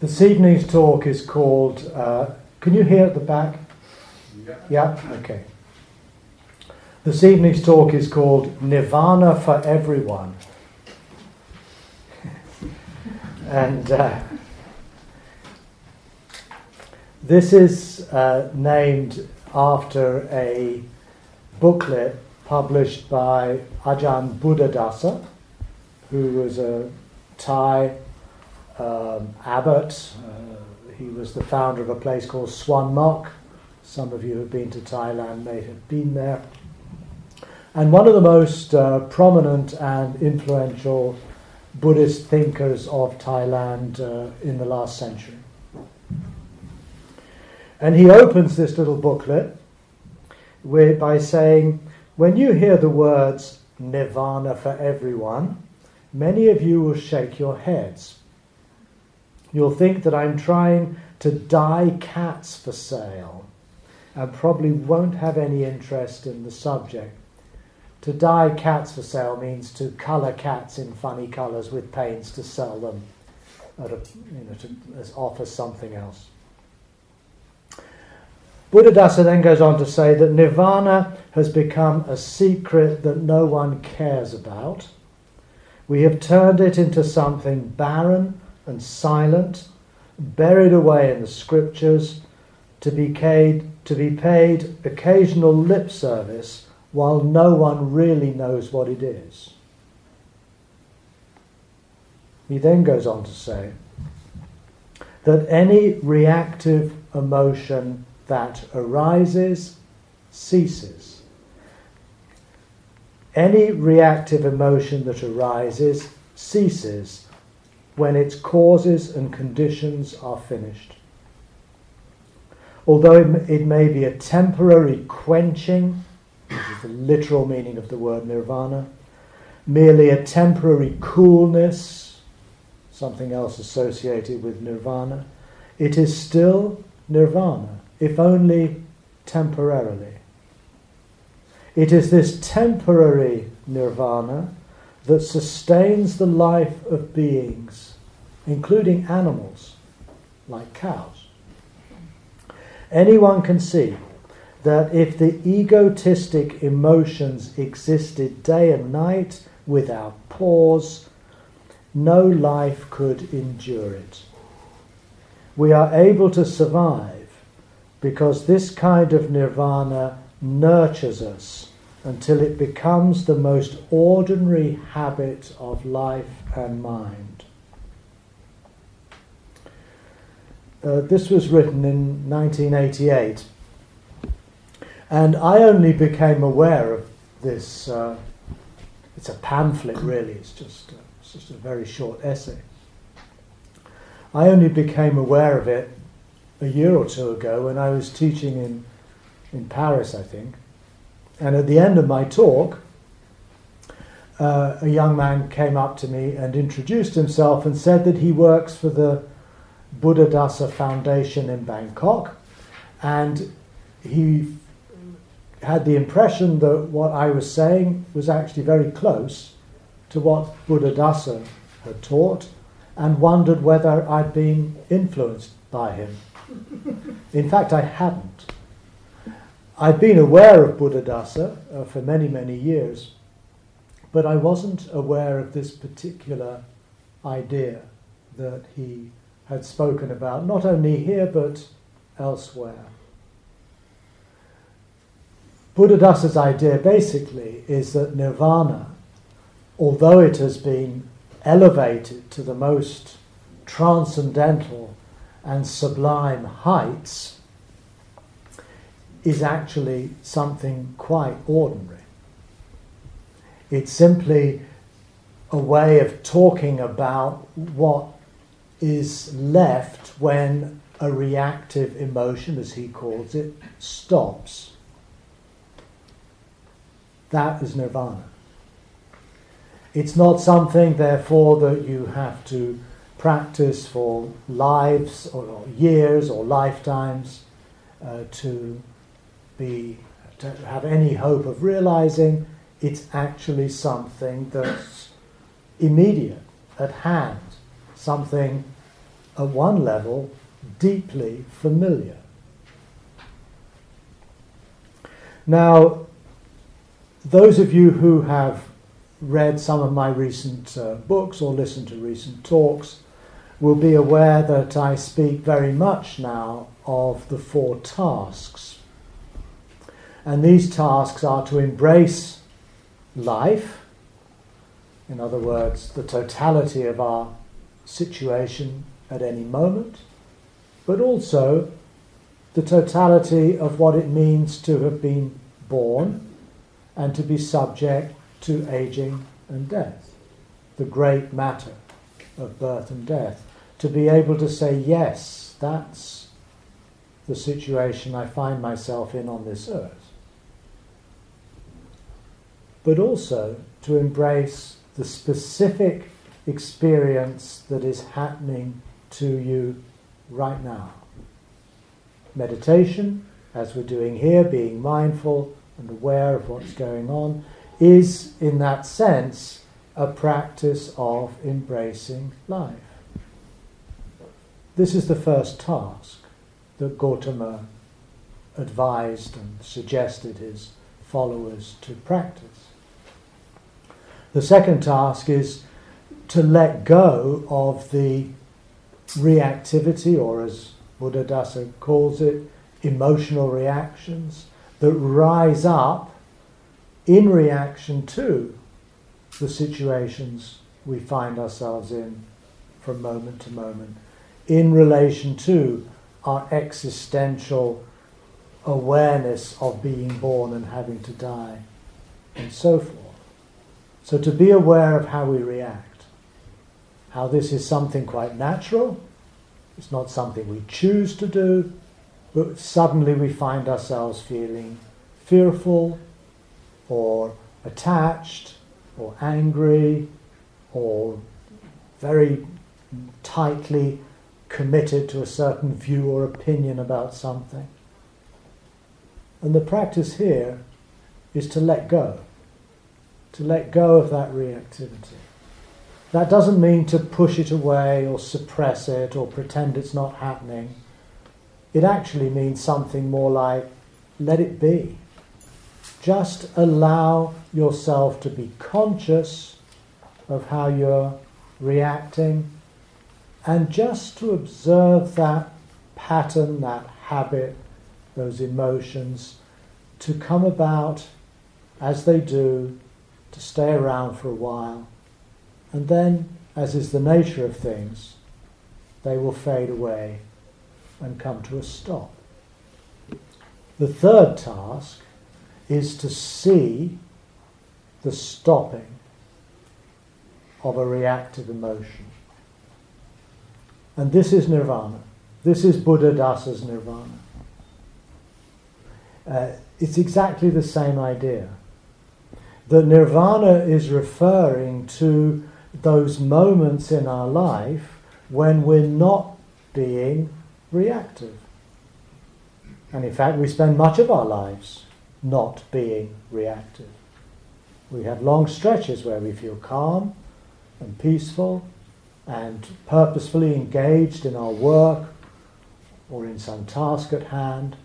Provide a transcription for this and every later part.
This evening's talk is called. Uh, can you hear at the back? Yeah. Yeah? Okay. This evening's talk is called Nirvana for Everyone. and uh, this is uh, named after a booklet published by Ajahn Buddhadasa, who was a Thai um, abbot. Uh, he was the founder of a place called Suan Mokkh. Some of you who have been to Thailand may have been there. And one of the most uh, prominent and influential Buddhist thinkers of Thailand uh, in the last century. And he opens this little booklet with, by saying, When you hear the words nirvana for everyone, many of you will shake your heads. You'll think that I'm trying to dye cats for sale and probably won't have any interest in the subject. To dye cats for sale means to colour cats in funny colours with paints to sell them, a, you know, to offer something else. Buddhadasa then goes on to say that nirvana has become a secret that no one cares about. We have turned it into something barren and silent, buried away in the scriptures, to be paid, to be paid occasional lip service while no one really knows what it is. He then goes on to say that any reactive emotion that arises ceases. Any reactive emotion that arises ceases when its causes and conditions are finished. Although it may be a temporary quenching, which is the literal meaning of the word nirvana, merely a temporary coolness, something else associated with nirvana, it is still nirvana, if only temporarily. It is this temporary nirvana that sustains the life of beings, including animals like cows. Anyone can see that if the egotistic emotions existed day and night without pause, no life could endure it. We are able to survive because this kind of nirvana nurtures us until it becomes the most ordinary habit of life and mind. Uh, this was written in 1988, and I only became aware of this. Uh, it's a pamphlet, really. It's just uh, it's just a very short essay. I only became aware of it a year or two ago when I was teaching in in Paris, I think. And at the end of my talk, uh, a young man came up to me and introduced himself and said that he works for the Buddhadasa Foundation in Bangkok. And he had the impression that what I was saying was actually very close to what Buddhadasa had taught and wondered whether I'd been influenced by him. In fact, I hadn't. I'd been aware of Buddhadasa uh, for many, many years, but I wasn't aware of this particular idea that he had spoken about, not only here but elsewhere. Buddhadasa's idea basically is that nirvana, although it has been elevated to the most transcendental and sublime heights, is actually something quite ordinary. It's simply a way of talking about what is left when a reactive emotion, as he calls it, stops. That is nirvana. It's not something, therefore, that you have to practice for lives or years or lifetimes uh, to be to have any hope of realizing, it's actually something that's immediate, at hand, something at one level, deeply familiar. Now, those of you who have read some of my recent uh, books or listened to recent talks will be aware that I speak very much now of the four tasks. And these tasks are to embrace life, in other words, the totality of our situation at any moment, but also the totality of what it means to have been born and to be subject to aging and death, the great matter of birth and death. To be able to say, yes, that's the situation I find myself in on this earth. But also to embrace the specific experience that is happening to you right now. Meditation, as we're doing here, being mindful and aware of what's going on, is, in that sense, a practice of embracing life. This is the first task that Gautama advised and suggested his followers to practice. The second task is to let go of the reactivity, or as Buddhadasa calls it, emotional reactions that rise up in reaction to the situations we find ourselves in from moment to moment, in relation to our existential awareness of being born and having to die, and so forth. So, to be aware of how we react, how this is something quite natural, it's not something we choose to do, but suddenly we find ourselves feeling fearful or attached or angry or very tightly committed to a certain view or opinion about something. And the practice here is to let go, to let go of that reactivity. That doesn't mean to push it away or suppress it or pretend it's not happening. It actually means something more like let it be. Just allow yourself to be conscious of how you're reacting and just to observe that pattern, that habit, those emotions to come about as they do, to stay around for a while, and then, as is the nature of things, they will fade away and come to a stop. The third task is to see the stopping of a reactive emotion. And this is nirvana. This is Buddhadasa's nirvana. Uh, it's exactly the same idea. The nirvana is referring to those moments in our life when we're not being reactive. And in fact, we spend much of our lives not being reactive. We have long stretches where we feel calm and peaceful and purposefully engaged in our work or in some task at hand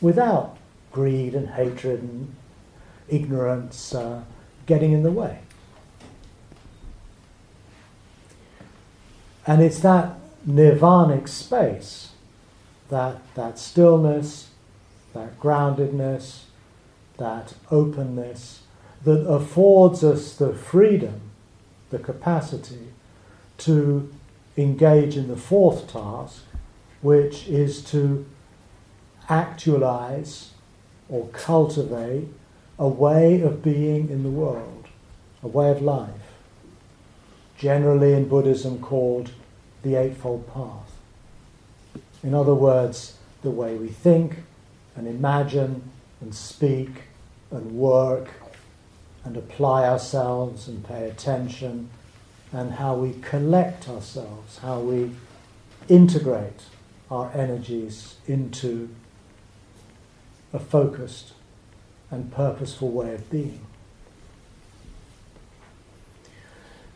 without greed and hatred and ignorance uh, getting in the way. And it's that nirvanic space, that, that stillness, that groundedness, that openness that affords us the freedom, the capacity to engage in the fourth task, which is to actualize or cultivate a way of being in the world, a way of life, generally in Buddhism called the Eightfold Path. In other words, the way we think and imagine and speak and work and apply ourselves and pay attention and how we collect ourselves, how we integrate our energies into a focused and purposeful way of being.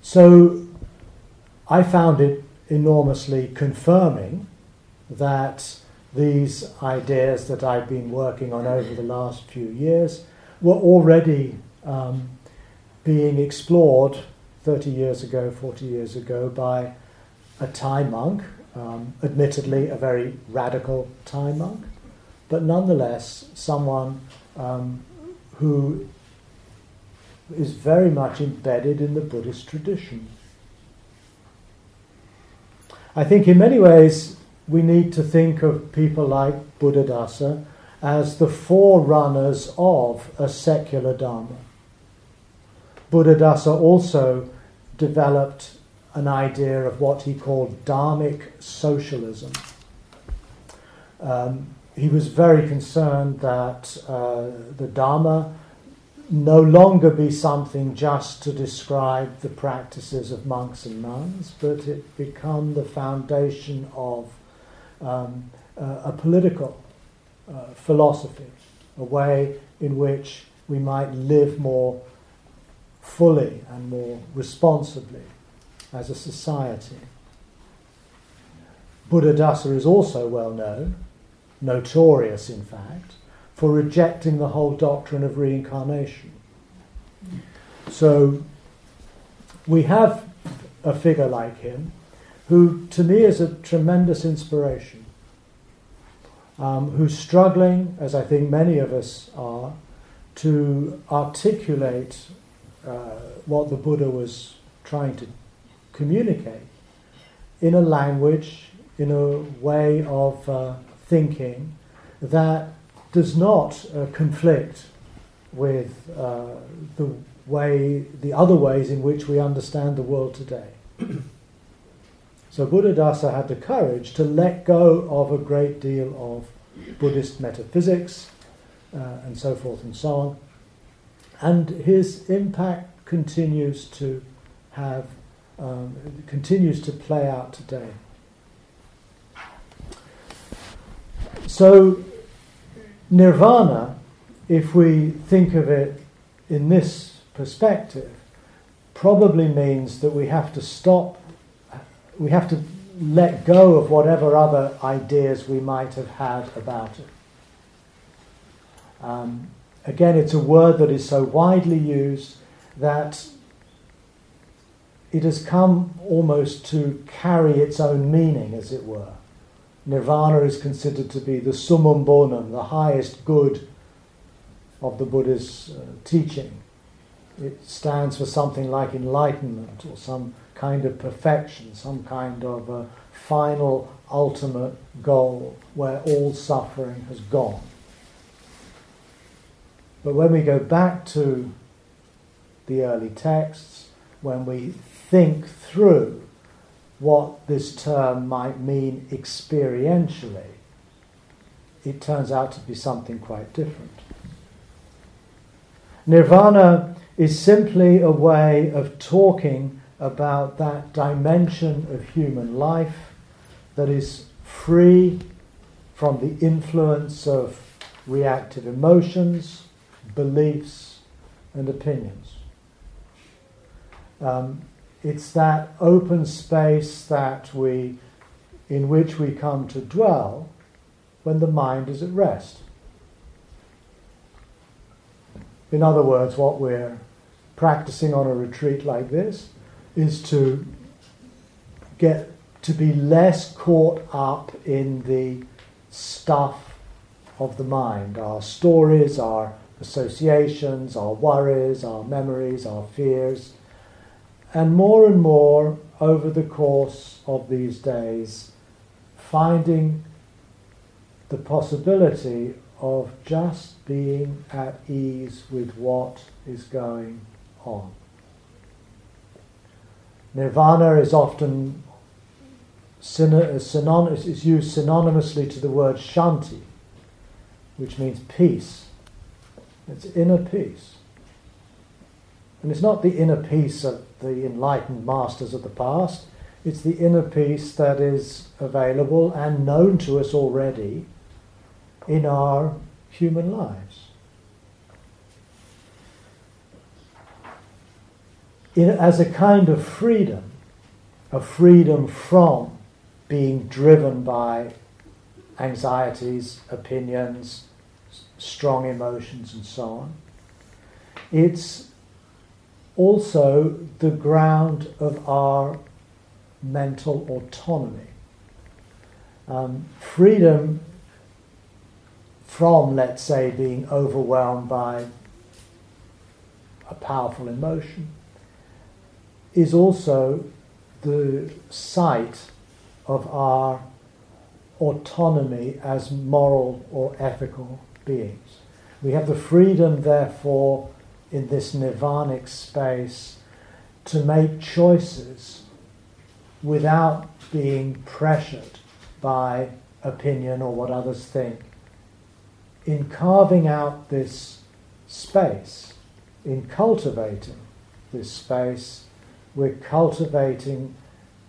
So I found it enormously confirming that these ideas that I've been working on over the last few years were already um, being explored 30 years ago, 40 years ago by a Thai monk, um, admittedly a very radical Thai monk, but nonetheless someone um, who is very much embedded in the Buddhist tradition. I think in many ways we need to think of people like Buddhadasa as the forerunners of a secular Dharma. Buddhadasa also developed an idea of what he called dharmic socialism. Um, he was very concerned that uh, the Dharma no longer be something just to describe the practices of monks and nuns, but it become the foundation of um, uh, a political uh, philosophy, a way in which we might live more fully and more responsibly as a society. Buddha Buddhadasa is also well known, notorious in fact, for rejecting the whole doctrine of reincarnation. So we have a figure like him who, to me, is a tremendous inspiration, um, who's struggling, as I think many of us are, to articulate uh, what the Buddha was trying to communicate in a language, in a way of uh, thinking that does not uh, conflict with uh, the way, the other ways in which we understand the world today. so Buddhadasa had the courage to let go of a great deal of Buddhist metaphysics uh, and so forth and so on. And his impact continues to have, um, continues to play out today. So Nirvana, if we think of it in this perspective, probably means that we have to stop, we have to let go of whatever other ideas we might have had about it. Um, again, it's a word that is so widely used that it has come almost to carry its own meaning, as it were. Nirvana is considered to be the summum bonum, the highest good of the Buddha's uh, teaching. It stands for something like enlightenment or some kind of perfection, some kind of a final, ultimate goal where all suffering has gone. But when we go back to the early texts, when we think through what this term might mean experientially, it turns out to be something quite different. Nirvana is simply a way of talking about that dimension of human life that is free from the influence of reactive emotions, beliefs, and opinions. Um, it's that open space that we, in which we come to dwell when the mind is at rest. In other words, what we're practicing on a retreat like this is to get to be less caught up in the stuff of the mind, our stories, our associations, our worries, our memories, our fears and more and more over the course of these days, finding the possibility of just being at ease with what is going on. Nirvana is often is used synonymously to the word shanti, which means peace. It's inner peace. And it's not the inner peace of the enlightened masters of the past, it's the inner peace that is available and known to us already in our human lives. In, as a kind of freedom, a freedom from being driven by anxieties, opinions, strong emotions, and so on. It's also the ground of our mental autonomy. Um, freedom from, let's say, being overwhelmed by a powerful emotion is also the site of our autonomy as moral or ethical beings. We have the freedom, therefore, in this nirvanic space to make choices without being pressured by opinion or what others think. In carving out this space, in cultivating this space, we're cultivating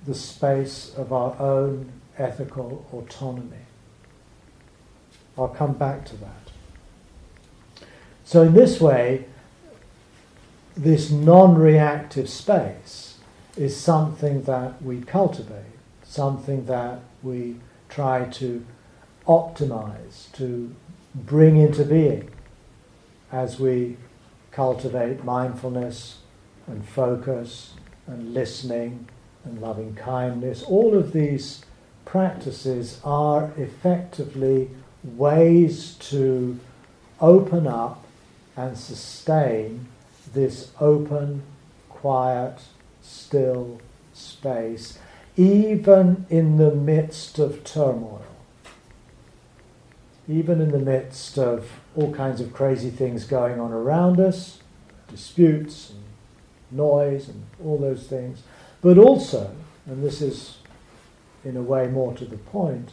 the space of our own ethical autonomy. I'll come back to that. So, in this way, this non reactive space is something that we cultivate, something that we try to optimize, to bring into being as we cultivate mindfulness and focus and listening and loving kindness. All of these practices are effectively ways to open up and sustain this open, quiet, still space, even in the midst of turmoil, even in the midst of all kinds of crazy things going on around us, disputes and noise and all those things, but also, and this is in a way more to the point,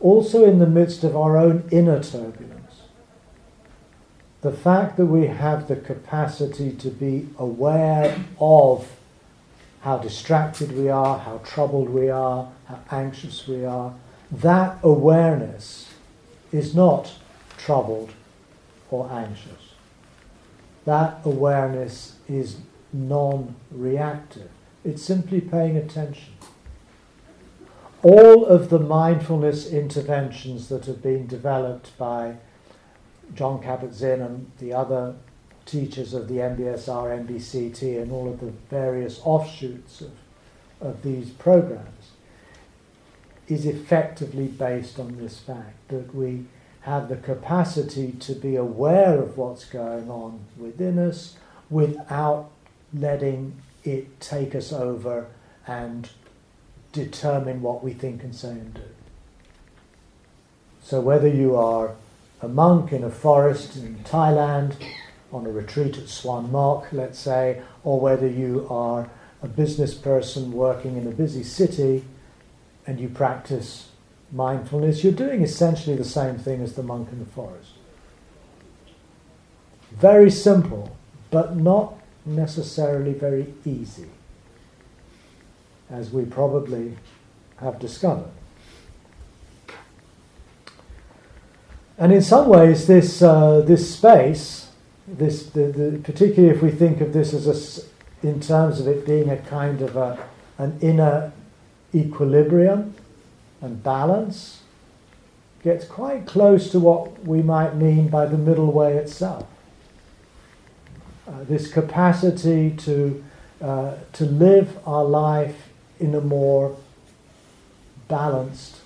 also in the midst of our own inner turbulence the fact that we have the capacity to be aware of how distracted we are, how troubled we are, how anxious we are, that awareness is not troubled or anxious. That awareness is non reactive. It's simply paying attention. All of the mindfulness interventions that have been developed by Jon Kabat-Zinn and the other teachers of the MBSR, MBCT, and all of the various offshoots of, of these programs is effectively based on this fact that we have the capacity to be aware of what's going on within us without letting it take us over and determine what we think and say and do. So, whether you are a monk in a forest in Thailand, on a retreat at Suan Mokkh, let's say, or whether you are a business person working in a busy city and you practice mindfulness, you're doing essentially the same thing as the monk in the forest. Very simple, but not necessarily very easy, as we probably have discovered. And in some ways, this, uh, this space, this, the, the, particularly if we think of this as a, in terms of it being a kind of a, an inner equilibrium and balance, gets quite close to what we might mean by the middle way itself. Uh, this capacity to, uh, to live our life in a more balanced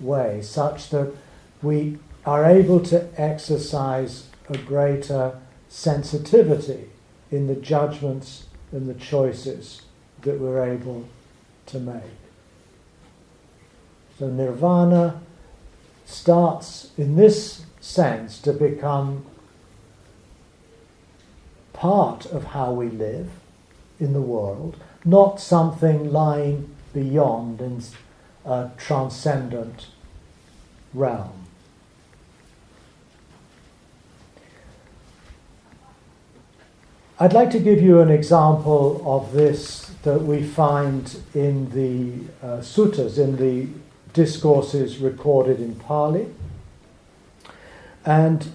way, such that we are able to exercise a greater sensitivity in the judgments and the choices that we're able to make. So nirvana starts in this sense to become part of how we live in the world, not something lying beyond in a transcendent realm. I'd like to give you an example of this that we find in the uh, suttas, in the discourses recorded in Pali. And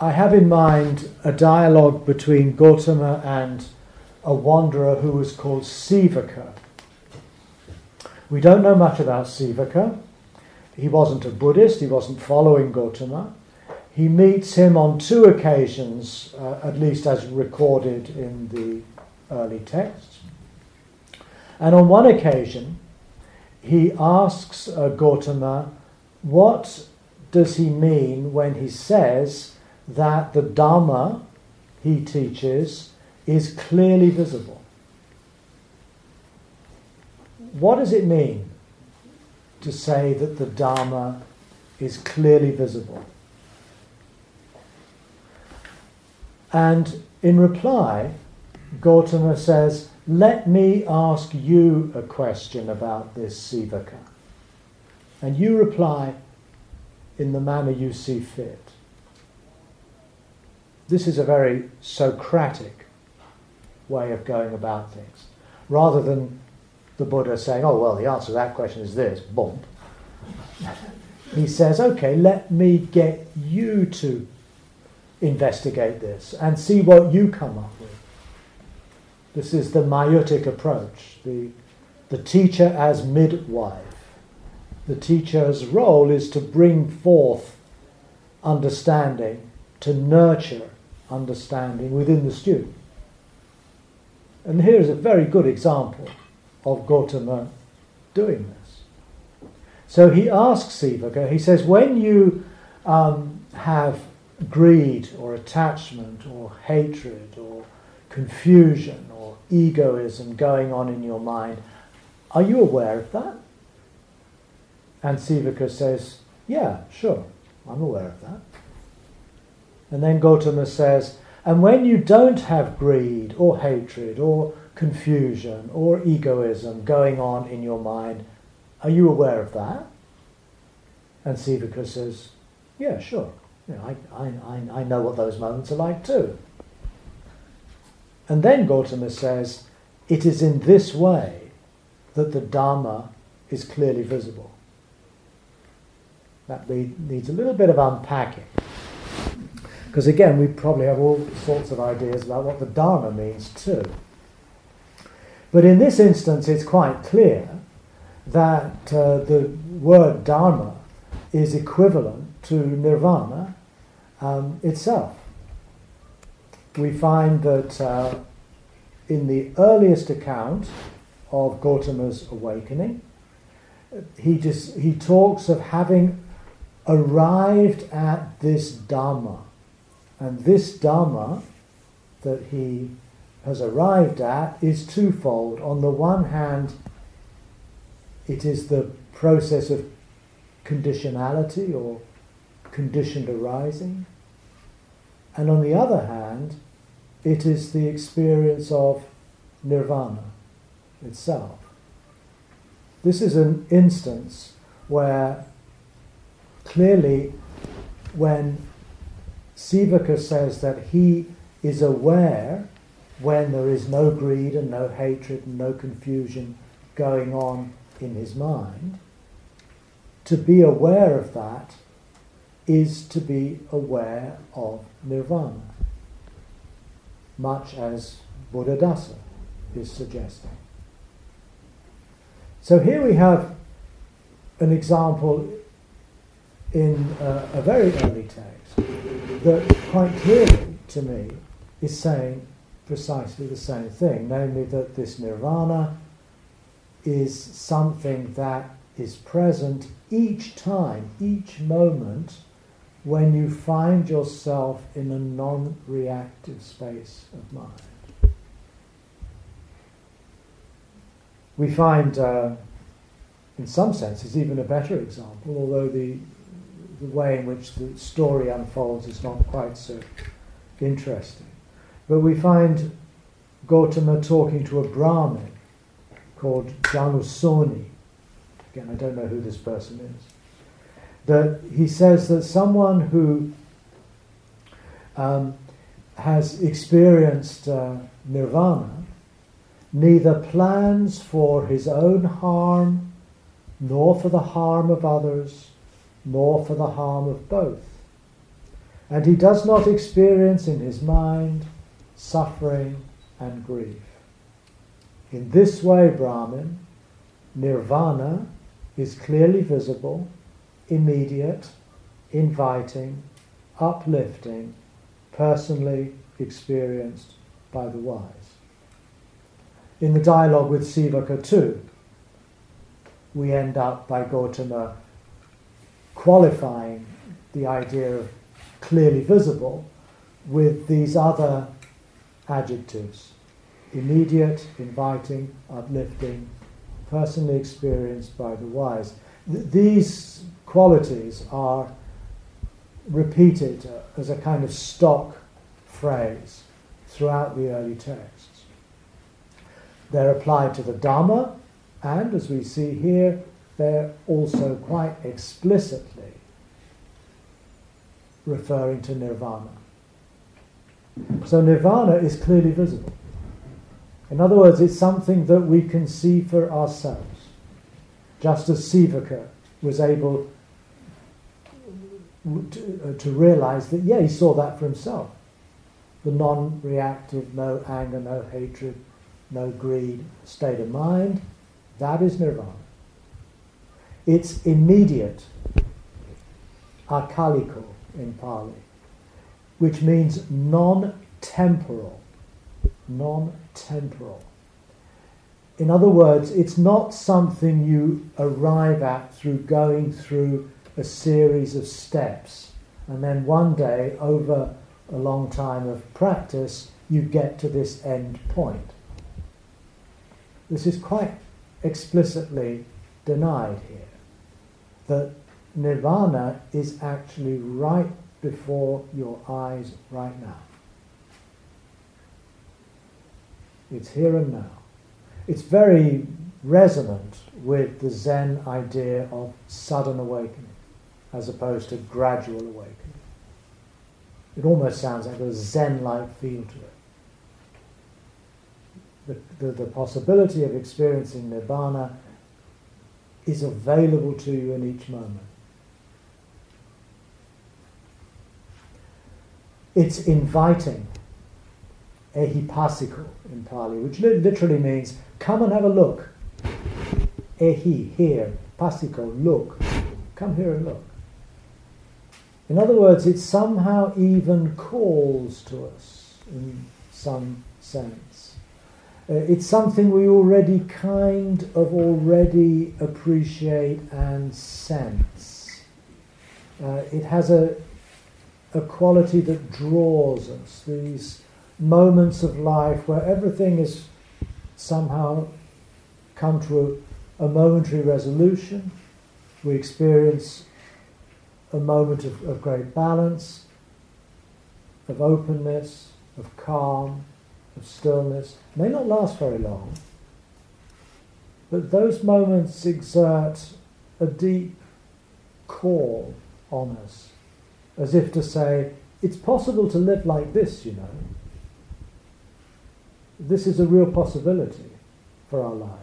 I have in mind a dialogue between Gautama and a wanderer who was called Sivaka. We don't know much about Sivaka. He wasn't a Buddhist, he wasn't following Gotama. He meets him on two occasions, uh, at least as recorded in the early texts. And on one occasion, he asks uh, Gotama, what does he mean when he says that the Dhamma he teaches is clearly visible? What does it mean to say that the Dharma is clearly visible? And in reply, Gautama says, Let me ask you a question about this Sivaka. And you reply in the manner you see fit. This is a very Socratic way of going about things. Rather than the Buddha saying, oh, well, the answer to that question is this, bump. he says, okay, let me get you to investigate this and see what you come up with. This is the maieutic approach, the, the teacher as midwife. The teacher's role is to bring forth understanding, to nurture understanding within the student. And here is a very good example of Gautama doing this. So he asks Sivaka, he says, when you um, have greed or attachment or hatred or confusion or egoism going on in your mind, are you aware of that? And Sivaka says, Yeah, sure, I'm aware of that. And then Gautama says, And when you don't have greed or hatred or confusion or egoism going on in your mind. Are you aware of that? And Sivaka says, Yeah, sure. You know, I, I, I know what those moments are like too. And then Gautama says, It is in this way that the Dharma is clearly visible. That needs a little bit of unpacking. Because again, we probably have all sorts of ideas about what the Dharma means too. But in this instance, it's quite clear that uh, the word dharma is equivalent to nirvana um, itself. We find that uh, in the earliest account of Gautama's awakening, he just he talks of having arrived at this dharma, and this dharma that he has arrived at is twofold. On the one hand, it is the process of conditionality or conditioned arising. And on the other hand, it is the experience of nirvana itself. This is an instance where clearly, when Sivaka says that he is aware when there is no greed and no hatred and no confusion going on in his mind, to be aware of that is to be aware of nirvana, much as Buddhadasa is suggesting. So here we have an example in a, a very early text that quite clearly to me is saying precisely the same thing, namely that this nirvana is something that is present each time, each moment, when you find yourself in a non reactive space of mind. We find, uh, in some senses, even a better example, although the, the way in which the story unfolds is not quite so interesting. But we find Gautama talking to a Brahmin called Janusoni. Again, I don't know who this person is. That he says that someone who um, has experienced uh, nirvana neither plans for his own harm, nor for the harm of others, nor for the harm of both. And he does not experience in his mind suffering and grief. In this way, Brahman, nirvana is clearly visible, immediate, inviting, uplifting, personally experienced by the wise. In the dialogue with Sivaka too, we end up by Gautama qualifying the idea of clearly visible with these other adjectives immediate, inviting, uplifting, personally experienced by the wise. Th- these qualities are repeated as a kind of stock phrase throughout the early texts. They're applied to the Dhamma, and as we see here, they're also quite explicitly referring to nirvana. So nirvana is clearly visible. In other words, it's something that we can see for ourselves. Just as Sivaka was able to, uh, to realize that, yeah, he saw that for himself. The non reactive, no anger, no hatred, no greed state of mind, that is nirvana. It's immediate, akaliko in Pali, which means non temporal. Non temporal. In other words, it's not something you arrive at through going through a series of steps and then one day, over a long time of practice, you get to this end point. This is quite explicitly denied here that nirvana is actually right before your eyes right now. It's here and now. It's very resonant with the Zen idea of sudden awakening as opposed to gradual awakening. It almost sounds like a Zen like feel to it. The, the, the possibility of experiencing nirvana is available to you in each moment. It's inviting ehipassiko in Pali, which literally means come and have a look. Ehi, here, pasiko, look. Come here and look. In other words, it somehow even calls to us in some sense. Uh, it's something we already kind of already appreciate and sense. Uh, it has a, a quality that draws us, these moments of life where everything is somehow come to a, a momentary resolution. We experience a moment of, of great balance, of openness, of calm, of stillness. May not last very long, but those moments exert a deep call on us, as if to say, it's possible to live like this, you know this is a real possibility for our lives.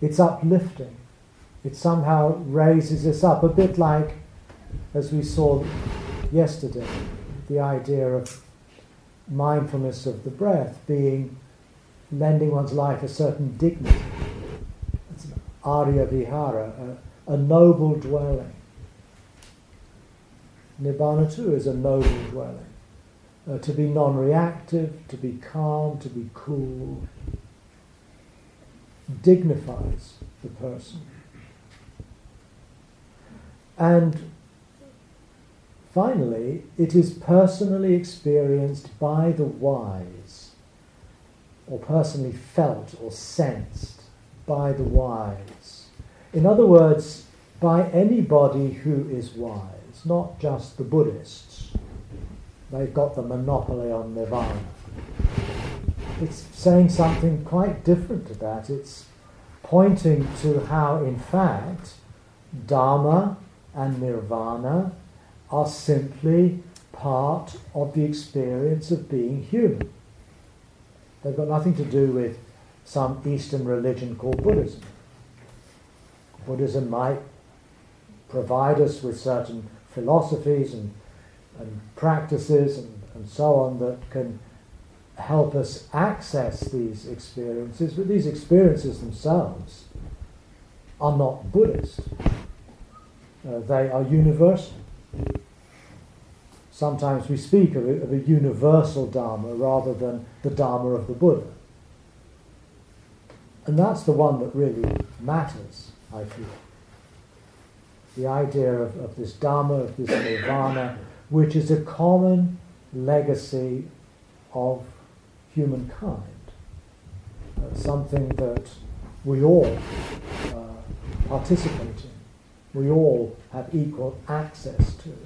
It's uplifting. It somehow raises us up, a bit like, as we saw yesterday, the idea of mindfulness of the breath being lending one's life a certain dignity. It's an Arya Vihara, a, a noble dwelling. Nibbana too is a noble dwelling uh, to be non reactive, to be calm, to be cool, dignifies the person. And finally, it is personally experienced by the wise, or personally felt or sensed by the wise. In other words, by anybody who is wise, not just the Buddhists They've got the monopoly on nirvana. It's saying something quite different to that. It's pointing to how, in fact, Dharma and nirvana are simply part of the experience of being human. They've got nothing to do with some Eastern religion called Buddhism. Buddhism might provide us with certain philosophies and and practices and, and so on that can help us access these experiences, but these experiences themselves are not Buddhist. Uh, they are universal. Sometimes we speak of a, of a universal Dharma rather than the Dharma of the Buddha. And that's the one that really matters, I feel. The idea of, of this Dharma, of this Nirvana, which is a common legacy of humankind. Uh, something that we all uh, participate in, we all have equal access to.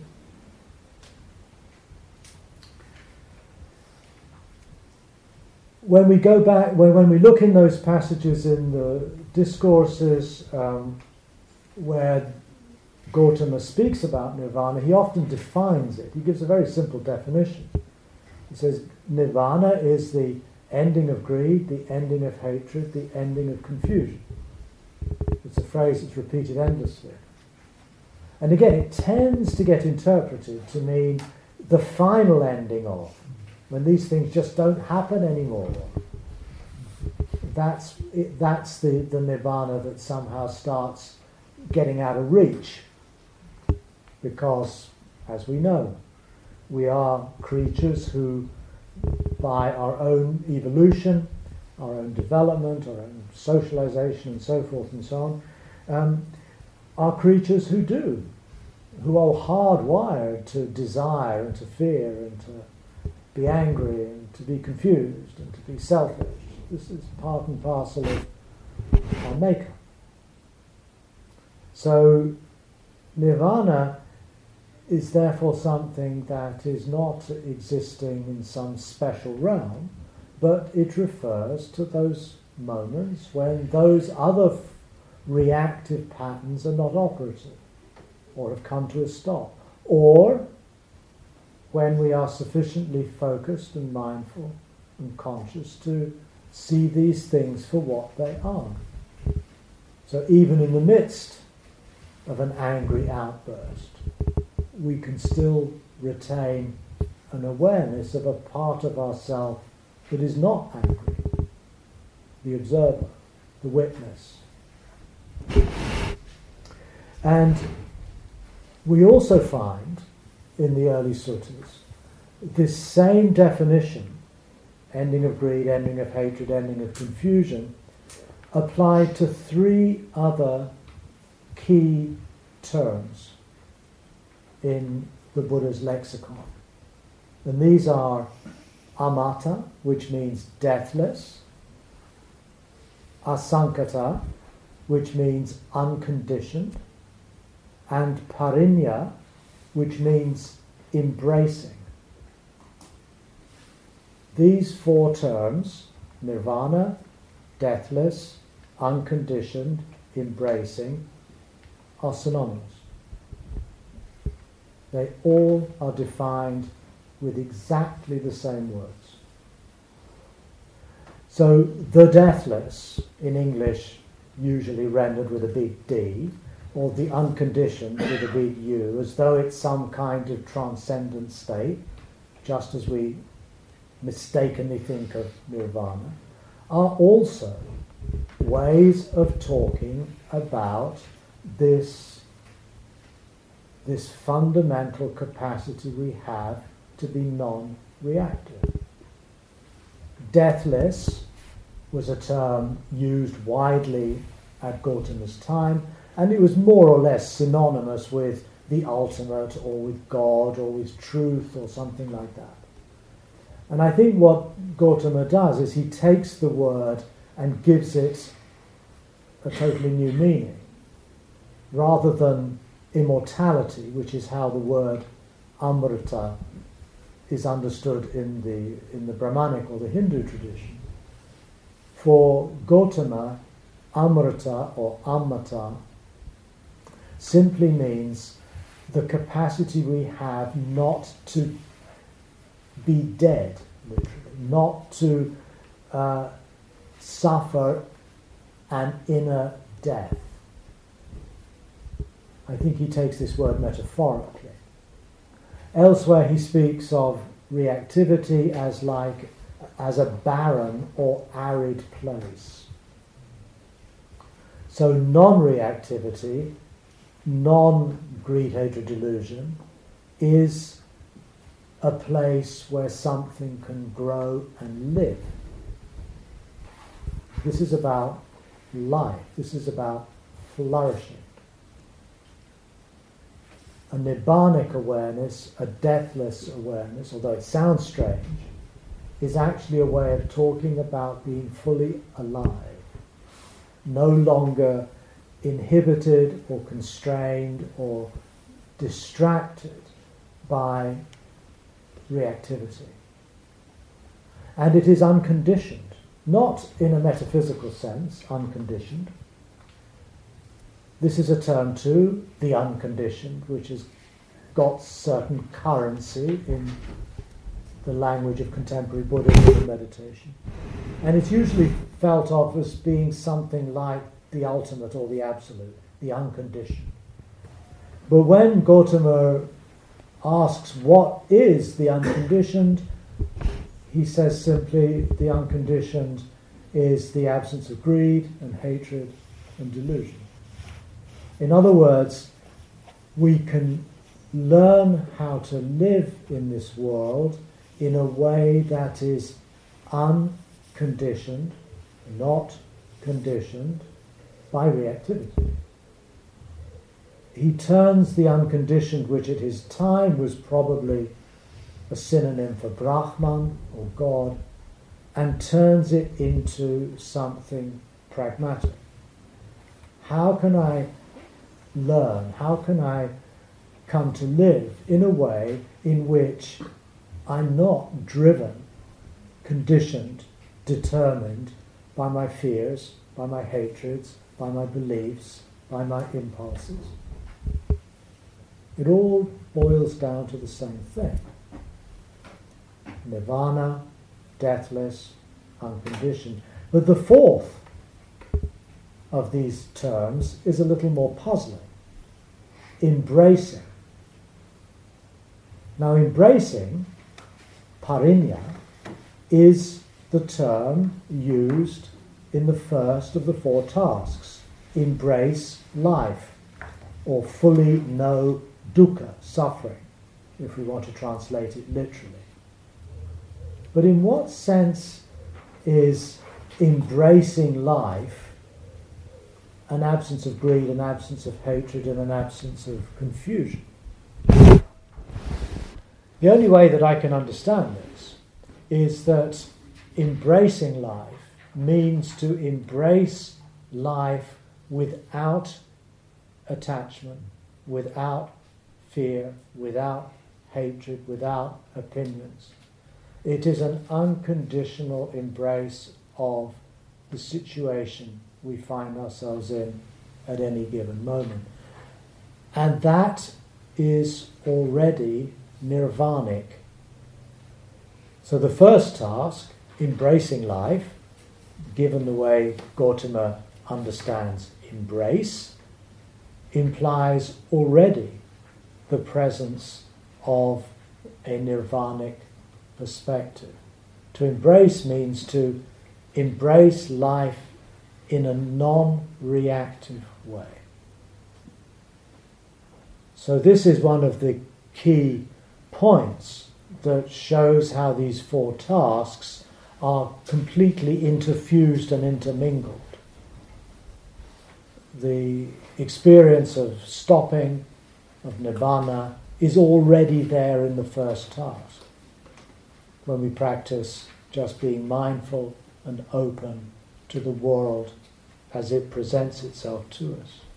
When we go back, when, when we look in those passages in the discourses um, where Gautama speaks about nirvana, he often defines it. He gives a very simple definition. He says, Nirvana is the ending of greed, the ending of hatred, the ending of confusion. It's a phrase that's repeated endlessly. And again, it tends to get interpreted to mean the final ending of, when these things just don't happen anymore. That's, it, that's the, the nirvana that somehow starts getting out of reach. Because, as we know, we are creatures who by our own evolution, our own development, our own socialization, and so forth and so on, um, are creatures who do, who are hardwired to desire and to fear and to be angry and to be confused and to be selfish. This is part and parcel of our makeup. So, nirvana is therefore something that is not existing in some special realm, but it refers to those moments when those other reactive patterns are not operative or have come to a stop, or when we are sufficiently focused and mindful and conscious to see these things for what they are. So, even in the midst of an angry outburst, we can still retain an awareness of a part of ourself that is not angry the observer, the witness. And we also find in the early suttas this same definition ending of greed, ending of hatred, ending of confusion applied to three other key terms in the Buddha's lexicon. And these are amata, which means deathless, asankata, which means unconditioned, and parinya, which means embracing. These four terms, nirvana, deathless, unconditioned, embracing, are synonymous. They all are defined with exactly the same words. So, the deathless, in English, usually rendered with a big D, or the unconditioned with a big U, as though it's some kind of transcendent state, just as we mistakenly think of nirvana, are also ways of talking about this this fundamental capacity we have to be non reactive. Deathless was a term used widely at Gautama's time, and it was more or less synonymous with the ultimate or with God or with truth or something like that. And I think what Gautama does is he takes the word and gives it a totally new meaning. Rather than immortality, which is how the word amrita is understood in the, in the Brahmanic or the Hindu tradition. For Gautama, amrita or amata simply means the capacity we have not to be dead, not to uh, suffer an inner death. I think he takes this word metaphorically. Elsewhere, he speaks of reactivity as like as a barren or arid place. So non reactivity, non greed, hatred, delusion is a place where something can grow and live. This is about life, this is about flourishing. A nibbanic awareness, a deathless awareness, although it sounds strange, is actually a way of talking about being fully alive, no longer inhibited or constrained or distracted by reactivity. And it is unconditioned, not in a metaphysical sense, unconditioned. This is a term too, the unconditioned, which has got certain currency in the language of contemporary Buddhism and meditation. And it's usually felt of as being something like the ultimate or the absolute, the unconditioned. But when Gautama asks what is the unconditioned, he says simply the unconditioned is the absence of greed and hatred and delusion. In other words, we can learn how to live in this world in a way that is unconditioned, not conditioned by reactivity. He turns the unconditioned, which at his time was probably a synonym for Brahman or God, and turns it into something pragmatic. How can I learn? How can I come to live in a way in which I'm not driven, conditioned, determined by my fears, by my hatreds, by my beliefs, by my impulses. It all boils down to the same thing nirvana, deathless, unconditioned. But the fourth of these terms is a little more puzzling embracing. Now, embracing parinya is the term used in the first of the four tasks embrace life or fully know dukkha, suffering, if we want to translate it literally. But in what sense is embracing life an absence of greed, an absence of hatred, and an absence of confusion? The only way that I can understand this is that embracing life means to embrace life without attachment, without fear, without hatred, without opinions. It is an unconditional embrace of the situation we find ourselves in at any given moment. And that is already nirvanic. So the first task, embracing life, given the way Gautama understands embrace, implies already the presence of a nirvanic perspective. To embrace means to embrace life in a non reactive way. So, this is one of the key points that shows how these four tasks are completely interfused and intermingled. The experience of stopping, of nibbana, is already there in the first task. When we practice just being mindful and open to the world as it presents itself to us.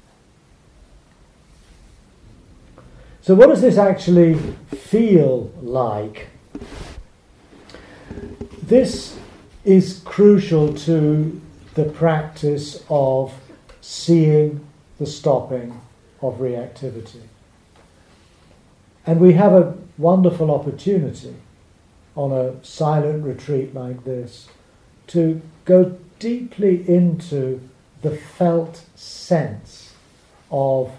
So, what does this actually feel like? This is crucial to the practice of seeing the stopping of reactivity. And we have a wonderful opportunity on a silent retreat like this to go deeply into the felt sense of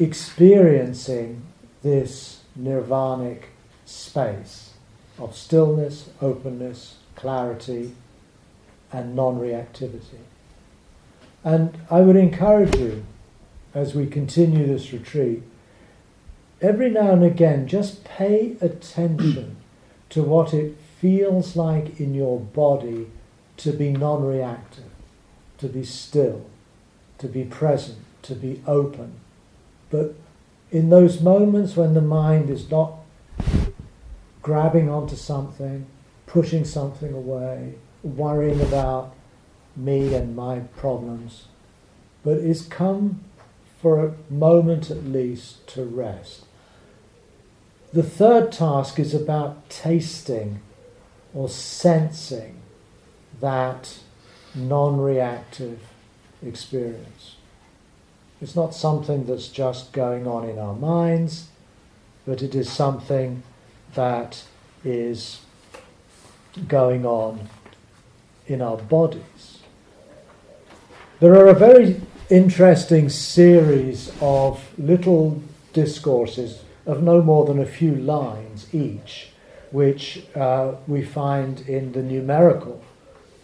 experiencing this nirvanic space of stillness, openness, clarity, and non reactivity. And I would encourage you, as we continue this retreat, every now and again just pay attention to what it feels like in your body to be non reactive, to be still, to be present, to be open. But in those moments when the mind is not grabbing onto something, pushing something away, worrying about me and my problems, but is come for a moment at least to rest. The third task is about tasting or sensing that non reactive experience. It's not something that's just going on in our minds, but it is something that is going on in our bodies. There are a very interesting series of little discourses of no more than a few lines each, which uh, we find in the numerical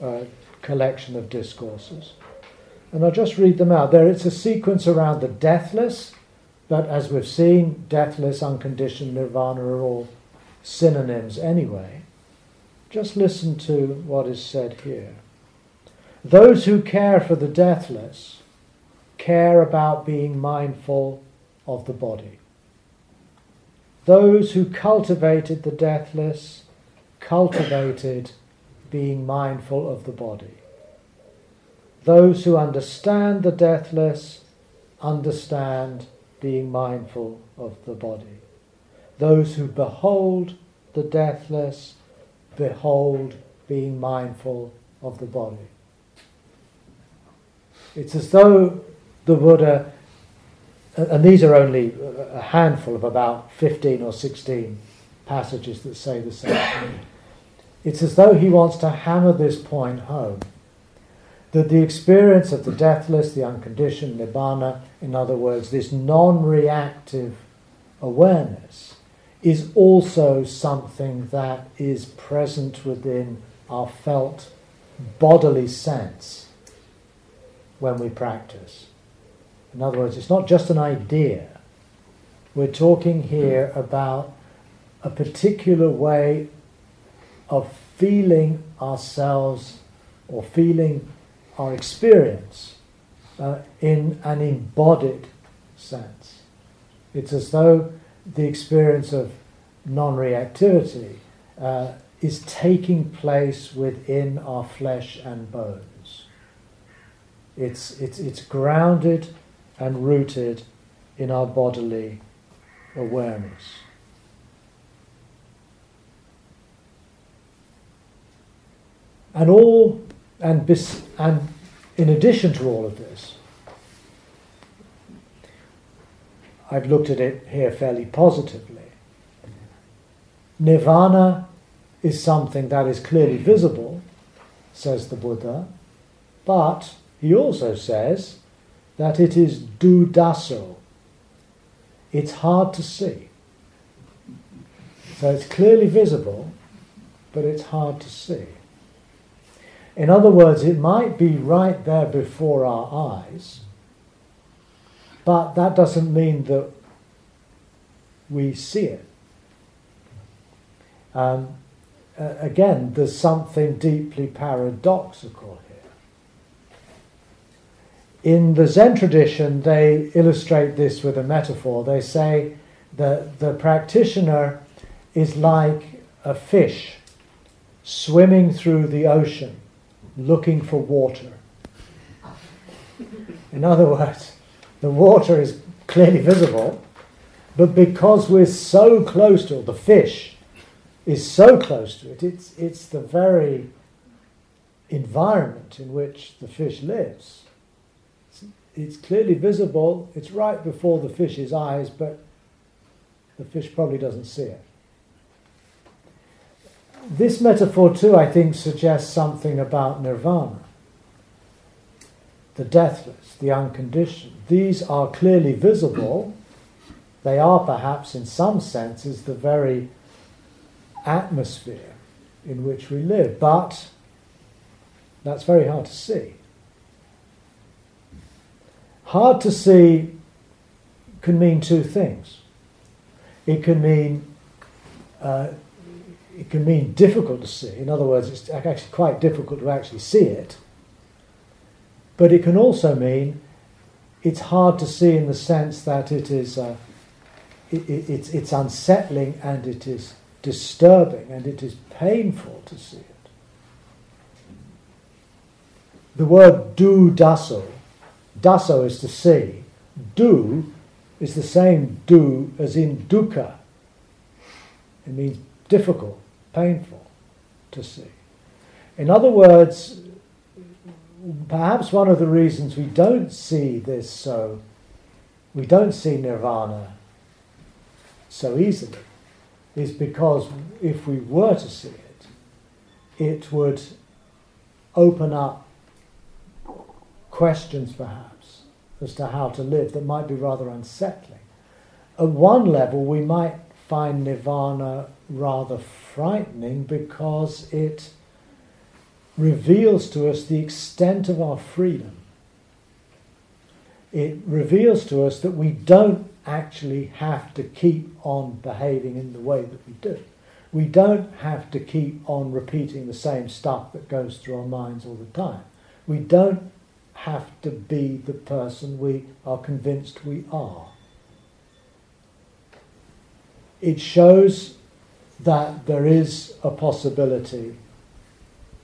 uh, collection of discourses. And I'll just read them out. There it's a sequence around the deathless, but as we've seen, deathless, unconditioned, nirvana are all synonyms anyway. Just listen to what is said here. Those who care for the deathless care about being mindful of the body. Those who cultivated the deathless cultivated being mindful of the body. Those who understand the deathless understand being mindful of the body. Those who behold the deathless behold being mindful of the body. It's as though the Buddha, and these are only a handful of about 15 or 16 passages that say the same thing. It's as though he wants to hammer this point home that the experience of the deathless, the unconditioned, nibbana, in other words, this non reactive awareness, is also something that is present within our felt bodily sense when we practice. In other words, it's not just an idea. We're talking here about a particular way of feeling ourselves or feeling our experience uh, in an embodied sense. It's as though the experience of non reactivity uh, is taking place within our flesh and bones. It's, it's, it's grounded and rooted in our bodily awareness. And all, and, bis, and in addition to all of this, I've looked at it here fairly positively. Nirvana is something that is clearly visible, says the Buddha, but he also says that it is duddasa. It's hard to see. So it's clearly visible, but it's hard to see. In other words, it might be right there before our eyes, but that doesn't mean that we see it. Um, again, there's something deeply paradoxical here. In the Zen tradition, they illustrate this with a metaphor. They say that the practitioner is like a fish swimming through the ocean looking for water. In other words, the water is clearly visible, but because we're so close to it, the fish is so close to it. It's, it's the very environment in which the fish lives. It's, it's clearly visible, it's right before the fish's eyes, but the fish probably doesn't see it. This metaphor, too, I think, suggests something about nirvana the deathless, the unconditioned. These are clearly visible. They are perhaps, in some senses, the very atmosphere in which we live. But that's very hard to see. Hard to see can mean two things. It can mean uh, it can mean difficult to see. In other words, it's actually quite difficult to actually see it. But it can also mean it's hard to see in the sense that it is uh, it, it, it's, it's unsettling and it is disturbing and it is painful to see it. The word do daso, daso is to see, do is the same do as in dukkha. It means difficult, painful to see. In other words, perhaps one of the reasons we don't see this so, we don't see nirvana so easily, is because if we were to see it, it would open up questions perhaps as to how to live that might be rather unsettling. At one level, we might find nirvana rather frightening because it reveals to us the extent of our freedom. It reveals to us that we don't actually have to keep on behaving in the way that we do. We don't have to keep on repeating the same stuff that goes through our minds all the time. We don't have to be the person we are convinced we are. It shows that there is a possibility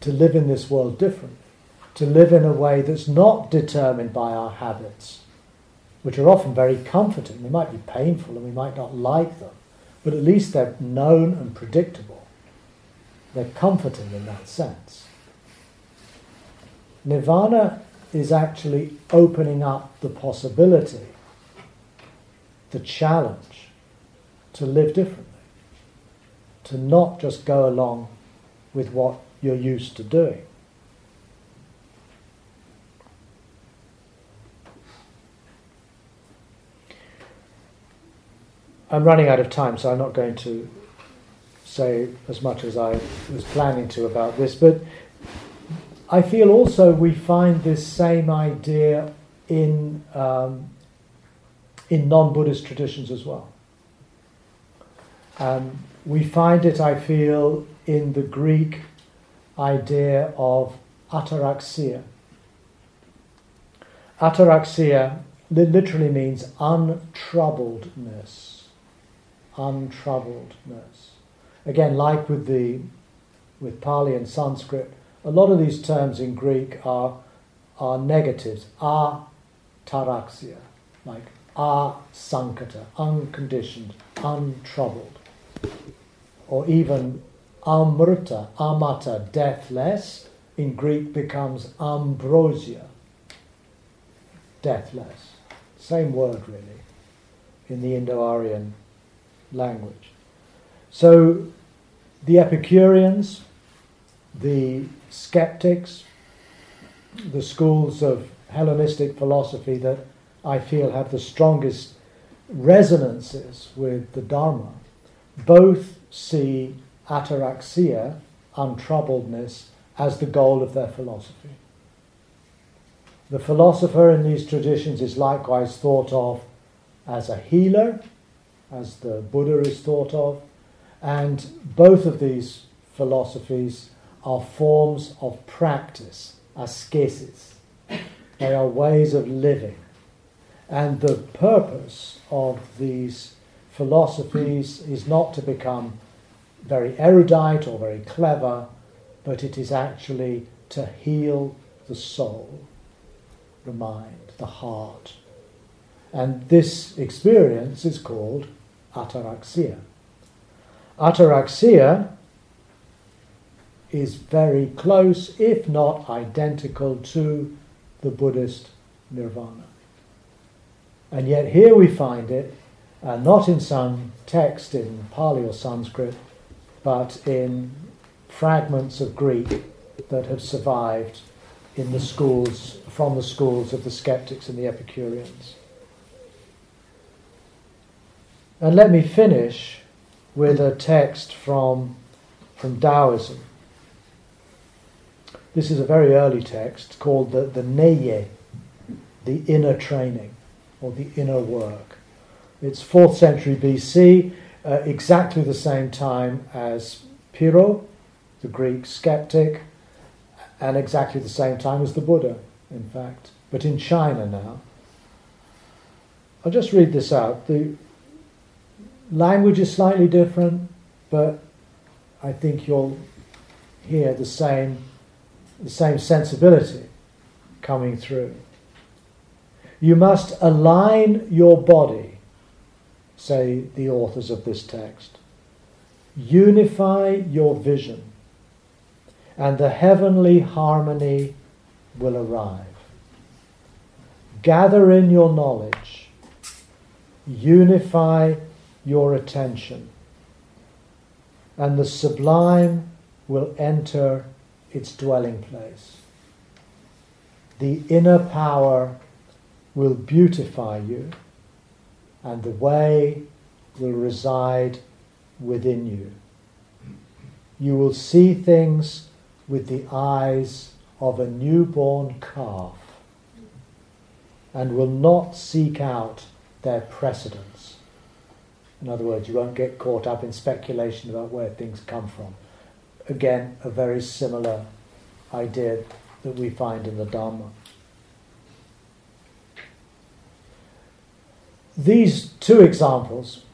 to live in this world differently, to live in a way that's not determined by our habits, which are often very comforting. They might be painful and we might not like them, but at least they're known and predictable. They're comforting in that sense. Nirvana is actually opening up the possibility, the challenge to live differently, to not just go along with what you're used to doing. I'm running out of time, so I'm not going to say as much as I was planning to about this, but I feel also we find this same idea in, um, in non Buddhist traditions as well. Um, we find it, I feel, in the Greek idea of ataraxia. Ataraxia literally means untroubledness. Untroubledness. Again, like with the with Pali and Sanskrit, a lot of these terms in Greek are, are negatives. Ataraxia, like asankata, unconditioned, untroubled. Or even amrita, amata, deathless, in Greek becomes ambrosia, deathless. Same word, really, in the Indo Aryan language. So the Epicureans, the skeptics, the schools of Hellenistic philosophy that I feel have the strongest resonances with the Dharma, both see ataraxia, untroubledness, as the goal of their philosophy. The philosopher in these traditions is likewise thought of as a healer, as the Buddha is thought of, and both of these philosophies are forms of practice, ascesis. They are ways of living. And the purpose of these philosophies is not to become very erudite or very clever, but it is actually to heal the soul, the mind, the heart. And this experience is called ataraxia. Ataraxia is very close, if not identical, to the Buddhist nirvana. And yet here we find it, uh, not in some text in Pali or Sanskrit, but in fragments of Greek that have survived in the schools, from the schools of the skeptics and the Epicureans. And let me finish with a text from, from Taoism This is a very early text called the, the Neiye, the inner training or the inner work. It's 4th century BC, uh, exactly the same time as Pyrrho, the Greek skeptic, and exactly the same time as the Buddha, in fact, but in China now. I'll just read this out. The language is slightly different, but I think you'll hear the same, the same sensibility coming through. You must align your body, say the authors of this text. Unify your vision, and the heavenly harmony will arrive. Gather in your knowledge, unify your attention, and the sublime will enter its dwelling place. The inner power will beautify you, and the way will reside within you. You will see things with the eyes of a newborn calf and will not seek out their precedents. In other words, you won't get caught up in speculation about where things come from. Again, a very similar idea that we find in the Dharma. These two examples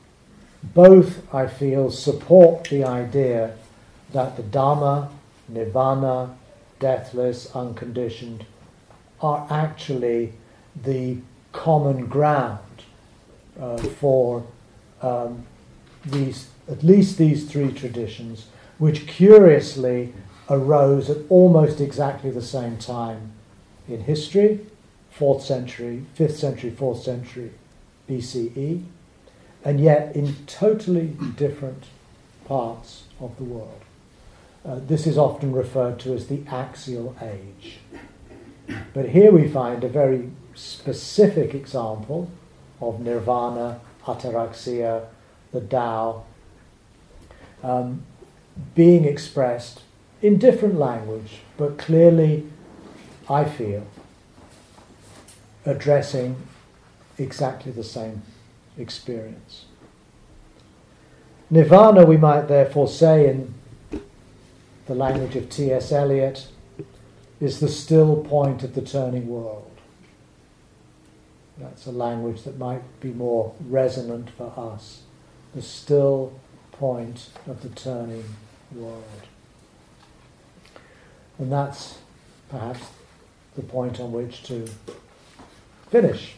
both, I feel, support the idea that the Dharma, Nirvana, deathless, unconditioned, are actually the common ground uh, for um, these, at least these three traditions, which curiously arose at almost exactly the same time in history, 4th century, 5th century, 4th century BCE, and yet in totally different parts of the world. Uh, this is often referred to as the axial age. But here we find a very specific example of nirvana, ataraxia, the Tao, um, being expressed in different language, but clearly, I feel, addressing exactly the same experience. Nirvana, we might therefore say, in the language of T.S. Eliot, is the still point of the turning world. That's a language that might be more resonant for us. The still point of the turning world. And that's perhaps the point on which to finish.